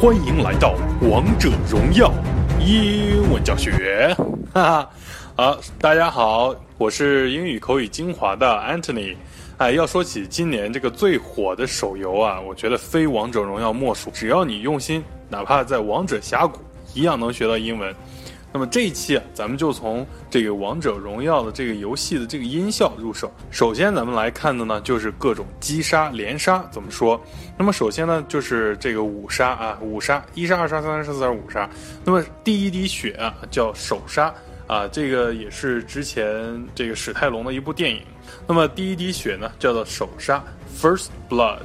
欢迎来到《王者荣耀》英文教学，哈哈！好，大家好，我是英语口语精华的 Anthony。哎，要说起今年这个最火的手游啊，我觉得非《王者荣耀》莫属。只要你用心，哪怕在《王者峡谷》，一样能学到英文。那么这一期啊，咱们就从这个《王者荣耀》的这个游戏的这个音效入手。首先，咱们来看的呢，就是各种击杀、连杀怎么说。那么首先呢，就是这个五杀啊，五杀，一杀、二杀、三杀、四杀、五杀。那么第一滴血啊，叫首杀啊，这个也是之前这个史泰龙的一部电影。那么第一滴血呢，叫做首杀，First Blood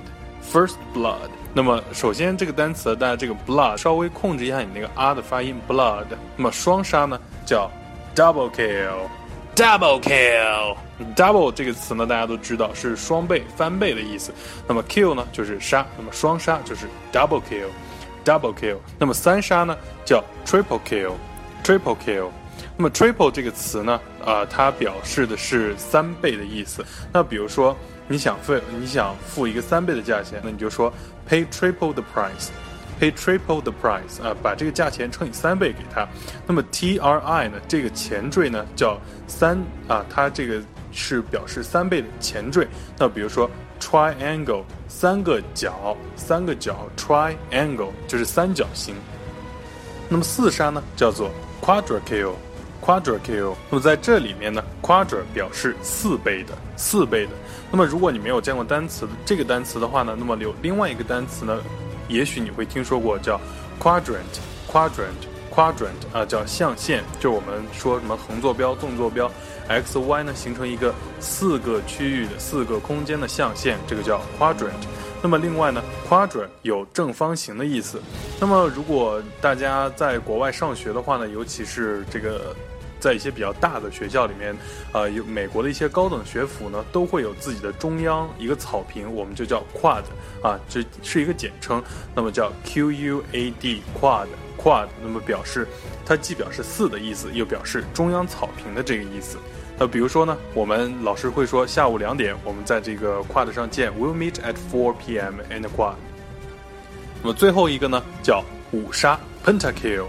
Blood，First Blood。那么首先这个单词，大家这个 blood 稍微控制一下你那个 r 的发音，blood。那么双杀呢叫 double kill，double kill，double 这个词呢大家都知道是双倍、翻倍的意思。那么 kill 呢就是杀，那么双杀就是 double kill，double kill。那么三杀呢叫 triple kill，triple kill。那么 triple 这个词呢，啊，它表示的是三倍的意思。那比如说。你想付你想付一个三倍的价钱，那你就说 pay triple the price，pay triple the price 啊，把这个价钱乘以三倍给他。那么 T R I 呢，这个前缀呢叫三啊，它这个是表示三倍的前缀。那比如说 triangle 三个角，三个角 triangle 就是三角形。那么四杀呢叫做 quadra kill。Quadra kill，那么在这里面呢，quadra 表示四倍的，四倍的。那么如果你没有见过单词这个单词的话呢，那么有另外一个单词呢，也许你会听说过叫 quadrant，quadrant，quadrant 啊，叫象限，就我们说什么横坐标、纵坐标，x、y 呢形成一个四个区域的四个空间的象限，这个叫 quadrant。那么另外呢，quadrant 有正方形的意思。那么如果大家在国外上学的话呢，尤其是这个。在一些比较大的学校里面，呃，有美国的一些高等学府呢，都会有自己的中央一个草坪，我们就叫 quad 啊，这是一个简称，那么叫 Q U A D quad quad，那么表示它既表示四的意思，又表示中央草坪的这个意思。那比如说呢，我们老师会说下午两点我们在这个 quad 上见，We'll meet at four p.m. in the quad。那么最后一个呢，叫五杀 pentakill。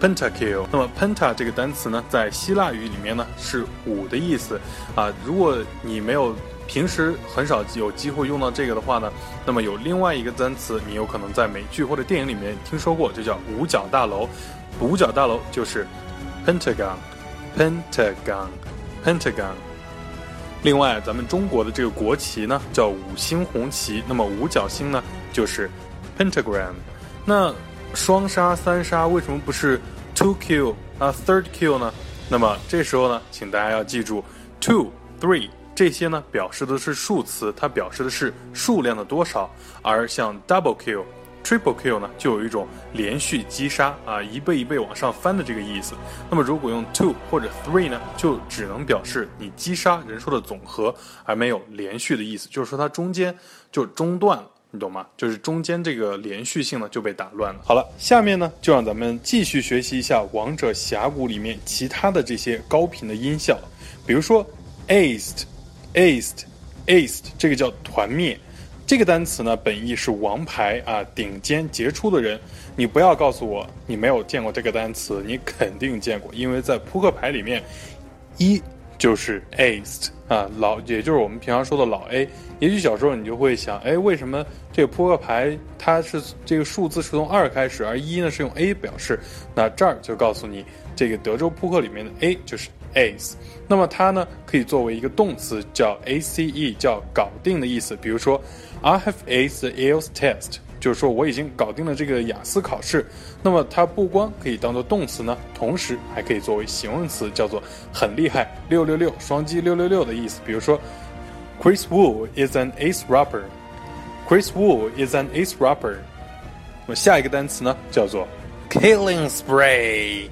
pentakill，那么 penta 这个单词呢，在希腊语里面呢是五的意思啊。如果你没有平时很少有机会用到这个的话呢，那么有另外一个单词，你有可能在美剧或者电影里面听说过，就叫五角大楼。五角大楼就是 Pentagon，Pentagon Pentagon。另外，咱们中国的这个国旗呢叫五星红旗，那么五角星呢就是 pentagram。那双杀、三杀为什么不是 two kill 啊 third kill 呢？那么这时候呢，请大家要记住 two、three 这些呢，表示的是数词，它表示的是数量的多少。而像 double kill、triple kill 呢，就有一种连续击杀啊，一倍一倍往上翻的这个意思。那么如果用 two 或者 three 呢，就只能表示你击杀人数的总和，而没有连续的意思，就是说它中间就中断了。你懂吗？就是中间这个连续性呢就被打乱了。好了，下面呢就让咱们继续学习一下《王者峡谷》里面其他的这些高频的音效，比如说 aced，aced，aced，这个叫团灭。这个单词呢本意是王牌啊，顶尖杰出的人。你不要告诉我你没有见过这个单词，你肯定见过，因为在扑克牌里面，一就是 ace 啊，老也就是我们平常说的老 A。也许小时候你就会想，哎，为什么这个扑克牌它是这个数字是从二开始，而一呢是用 A 表示？那这儿就告诉你，这个德州扑克里面的 A 就是 ace，那么它呢可以作为一个动词叫 ace，叫搞定的意思。比如说，I have ace the IELTS test，就是说我已经搞定了这个雅思考试。那么它不光可以当做动词呢，同时还可以作为形容词，叫做很厉害，六六六，双击六六六的意思。比如说。Chris Wu is an ace rapper. Chris Wu is an ace rapper. 那么下一个单词呢，叫做 killing spray。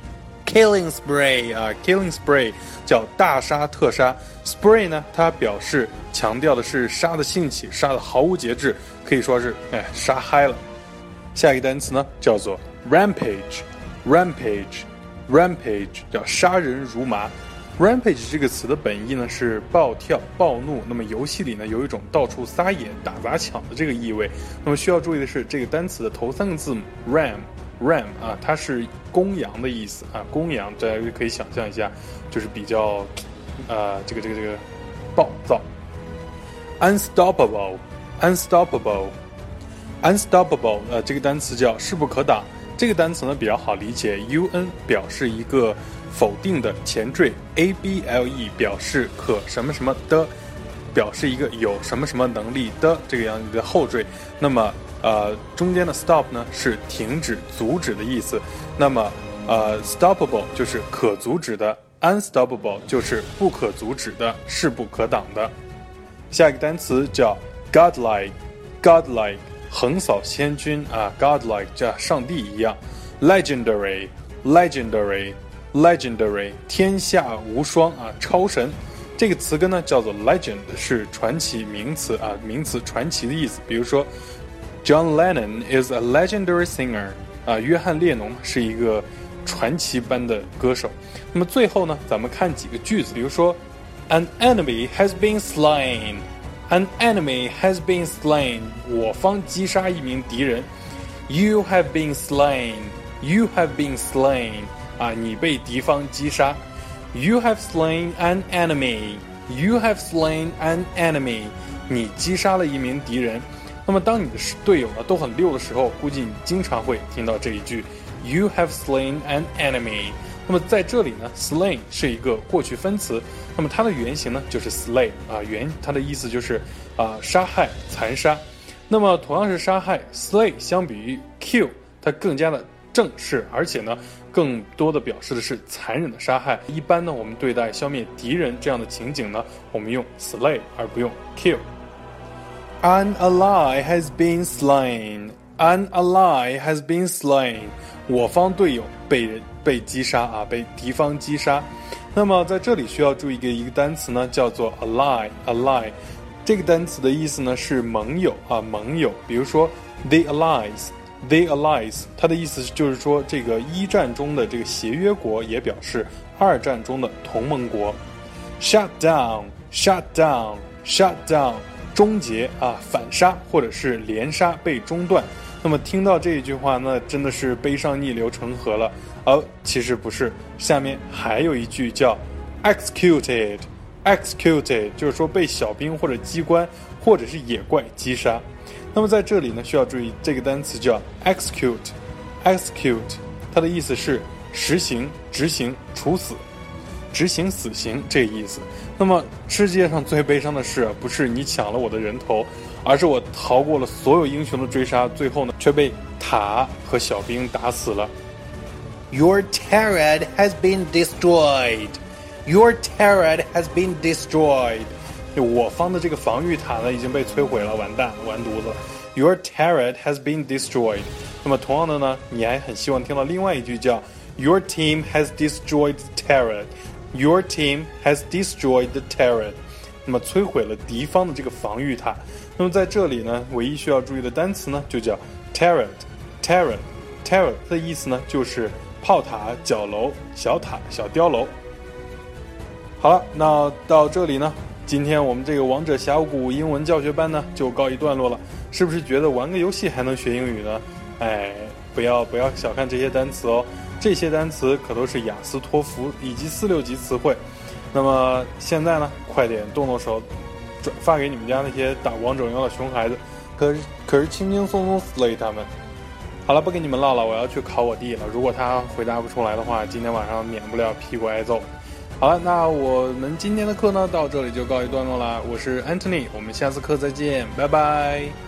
Killing spray 啊，killing spray 叫大杀特杀。spray 呢，它表示强调的是杀的兴起，杀的毫无节制，可以说是哎杀嗨了。下一个单词呢，叫做 rampage。rampage，rampage 叫杀人如麻。Rampage 这个词的本意呢是暴跳、暴怒。那么游戏里呢有一种到处撒野、打砸抢的这个意味。那么需要注意的是，这个单词的头三个字母 Ram Ram 啊，它是公羊的意思啊，公羊，大家就可以想象一下，就是比较，呃，这个这个这个暴躁。Unstoppable，unstoppable，unstoppable，呃，这个单词叫势不可挡。这个单词呢比较好理解，un 表示一个否定的前缀，able 表示可什么什么的，表示一个有什么什么能力的这个样子的后缀。那么呃中间的 stop 呢是停止、阻止的意思。那么呃 stoppable 就是可阻止的，unstoppable 就是不可阻止的、势不可挡的。下一个单词叫 godlike，godlike。横扫千军啊，godlike，像上帝一样；legendary，legendary，legendary，天下无双啊，超神。这个词根呢叫做 legend，是传奇名词啊，名词传奇的意思。比如说，John Lennon is a legendary singer 啊，约翰列侬是一个传奇般的歌手。那么最后呢，咱们看几个句子，比如说，An enemy has been slain。An enemy has been slain。我方击杀一名敌人。You have been slain. You have been slain. 啊，你被敌方击杀。You have slain an enemy. You have slain an enemy. 你击杀了一名敌人。那么，当你的队友呢都很溜的时候，估计你经常会听到这一句：You have slain an enemy. 那么在这里呢，slain 是一个过去分词，那么它的原型呢就是 slay 啊，原它的意思就是啊杀害、残杀。那么同样是杀害，slay 相比于 kill，它更加的正式，而且呢更多的表示的是残忍的杀害。一般呢我们对待消灭敌人这样的情景呢，我们用 slay 而不用 kill。An ally has been slain. An ally has been slain. 我方队友被人被击杀啊，被敌方击杀。那么在这里需要注意一个一个单词呢，叫做 ally。ally 这个单词的意思呢是盟友啊，盟友。比如说 the allies The allies，它的意思就是说这个一战中的这个协约国，也表示二战中的同盟国。shut down，shut down，shut down，终结啊，反杀或者是连杀被中断。那么听到这一句话，那真的是悲伤逆流成河了。而其实不是，下面还有一句叫 executed，executed 就是说被小兵或者机关或者是野怪击杀。那么在这里呢，需要注意这个单词叫 execute，execute 它的意思是实行、执行、处死、执行死刑这个意思。那么世界上最悲伤的事，不是你抢了我的人头。而是我逃过了所有英雄的追杀，最后呢却被塔和小兵打死了。Your turret has been destroyed. Your turret has been destroyed. 我方的这个防御塔呢已经被摧毁了，完蛋，完犊子。Your turret has been destroyed. 那么同样的呢，你还很希望听到另外一句叫 Your team has destroyed the turret. Your team has destroyed the turret. 那么摧毁了敌方的这个防御塔。那么在这里呢，唯一需要注意的单词呢，就叫 turret，turret，turret 的意思呢，就是炮塔、角楼、小塔、小碉楼。好了，那到这里呢，今天我们这个王者峡谷英文教学班呢，就告一段落了。是不是觉得玩个游戏还能学英语呢？哎，不要不要小看这些单词哦，这些单词可都是雅思、托福以及四六级词汇。那么现在呢，快点动动手。转发给你们家那些打王者荣耀的熊孩子，可是可是轻轻松松 slay 他们。好了，不跟你们唠了，我要去考我弟了。如果他回答不出来的话，今天晚上免不了屁股挨揍。好了，那我们今天的课呢，到这里就告一段落啦。我是 Anthony，我们下次课再见，拜拜。